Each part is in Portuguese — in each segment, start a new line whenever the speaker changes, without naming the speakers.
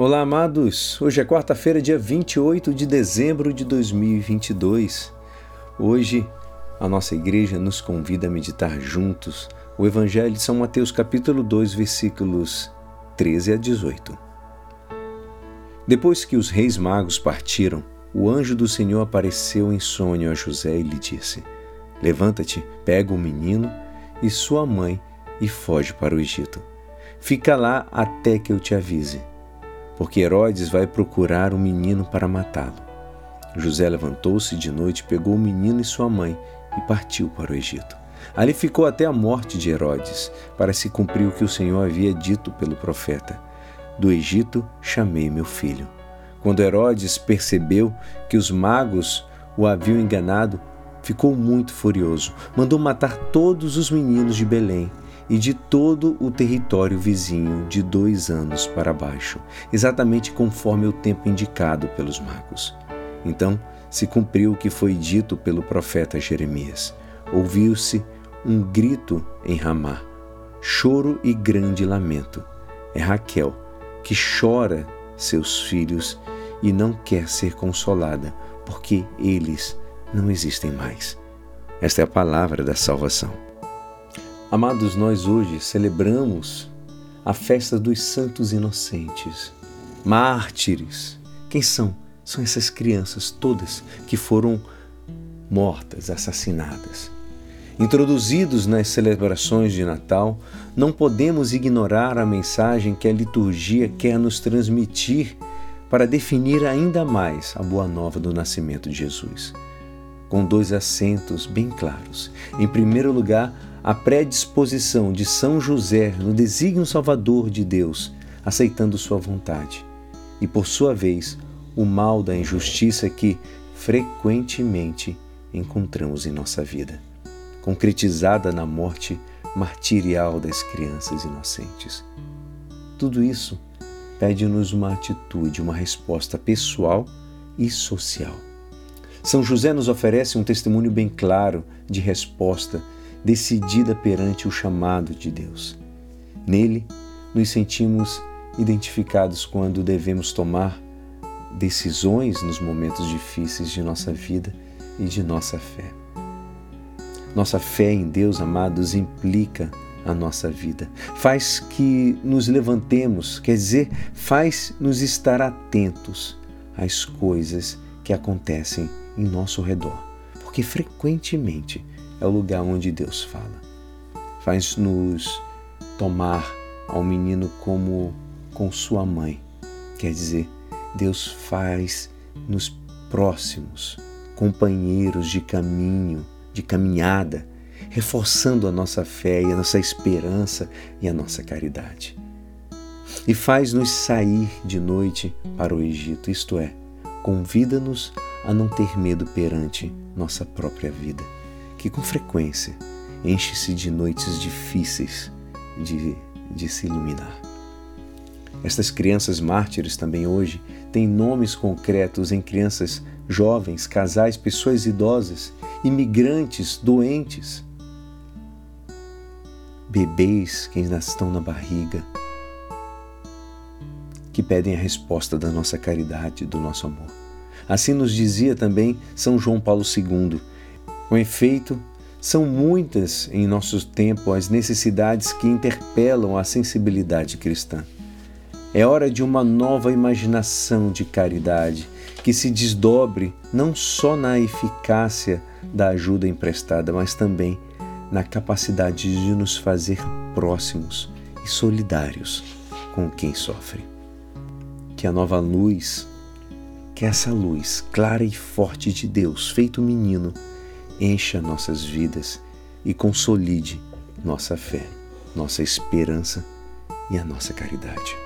Olá, amados! Hoje é quarta-feira, dia 28 de dezembro de 2022. Hoje, a nossa igreja nos convida a meditar juntos o Evangelho de São Mateus, capítulo 2, versículos 13 a 18. Depois que os reis magos partiram, o anjo do Senhor apareceu em sonho a José e lhe disse: Levanta-te, pega o menino e sua mãe e foge para o Egito. Fica lá até que eu te avise porque Herodes vai procurar o menino para matá-lo. José levantou-se de noite, pegou o menino e sua mãe e partiu para o Egito. Ali ficou até a morte de Herodes, para se cumprir o que o Senhor havia dito pelo profeta: Do Egito chamei meu filho. Quando Herodes percebeu que os magos o haviam enganado, ficou muito furioso. Mandou matar todos os meninos de Belém e de todo o território vizinho de dois anos para baixo, exatamente conforme o tempo indicado pelos magos. Então se cumpriu o que foi dito pelo profeta Jeremias. Ouviu-se um grito em Ramá, choro e grande lamento. É Raquel que chora seus filhos e não quer ser consolada, porque eles não existem mais. Esta é a palavra da salvação. Amados, nós hoje celebramos a festa dos santos inocentes, mártires. Quem são? São essas crianças todas que foram mortas, assassinadas. Introduzidos nas celebrações de Natal, não podemos ignorar a mensagem que a liturgia quer nos transmitir para definir ainda mais a boa nova do nascimento de Jesus. Com dois acentos bem claros. Em primeiro lugar, a predisposição de São José no desígnio salvador de Deus, aceitando sua vontade, e por sua vez, o mal da injustiça que frequentemente encontramos em nossa vida, concretizada na morte martirial das crianças inocentes. Tudo isso pede-nos uma atitude, uma resposta pessoal e social. São José nos oferece um testemunho bem claro de resposta decidida perante o chamado de Deus. Nele, nos sentimos identificados quando devemos tomar decisões nos momentos difíceis de nossa vida e de nossa fé. Nossa fé em Deus, amados, implica a nossa vida, faz que nos levantemos, quer dizer, faz nos estar atentos às coisas que acontecem em nosso redor, porque frequentemente é o lugar onde Deus fala. Faz-nos tomar ao menino como com sua mãe. Quer dizer, Deus faz-nos próximos, companheiros de caminho, de caminhada, reforçando a nossa fé e a nossa esperança e a nossa caridade. E faz-nos sair de noite para o Egito, isto é, convida-nos a não ter medo perante nossa própria vida que com frequência enche-se de noites difíceis de, de se iluminar. Estas crianças mártires também hoje têm nomes concretos em crianças jovens, casais, pessoas idosas, imigrantes, doentes, bebês que ainda estão na barriga, que pedem a resposta da nossa caridade, do nosso amor. Assim nos dizia também São João Paulo II com efeito, são muitas em nosso tempo as necessidades que interpelam a sensibilidade cristã. É hora de uma nova imaginação de caridade que se desdobre não só na eficácia da ajuda emprestada, mas também na capacidade de nos fazer próximos e solidários com quem sofre. Que a nova luz, que essa luz clara e forte de Deus, feito menino, encha nossas vidas e consolide nossa fé, nossa esperança e a nossa caridade.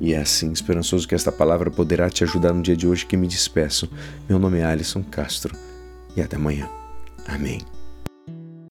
E é assim, esperançoso que esta palavra poderá te ajudar no dia de hoje que me despeço. Meu nome é Alisson Castro e até amanhã. Amém.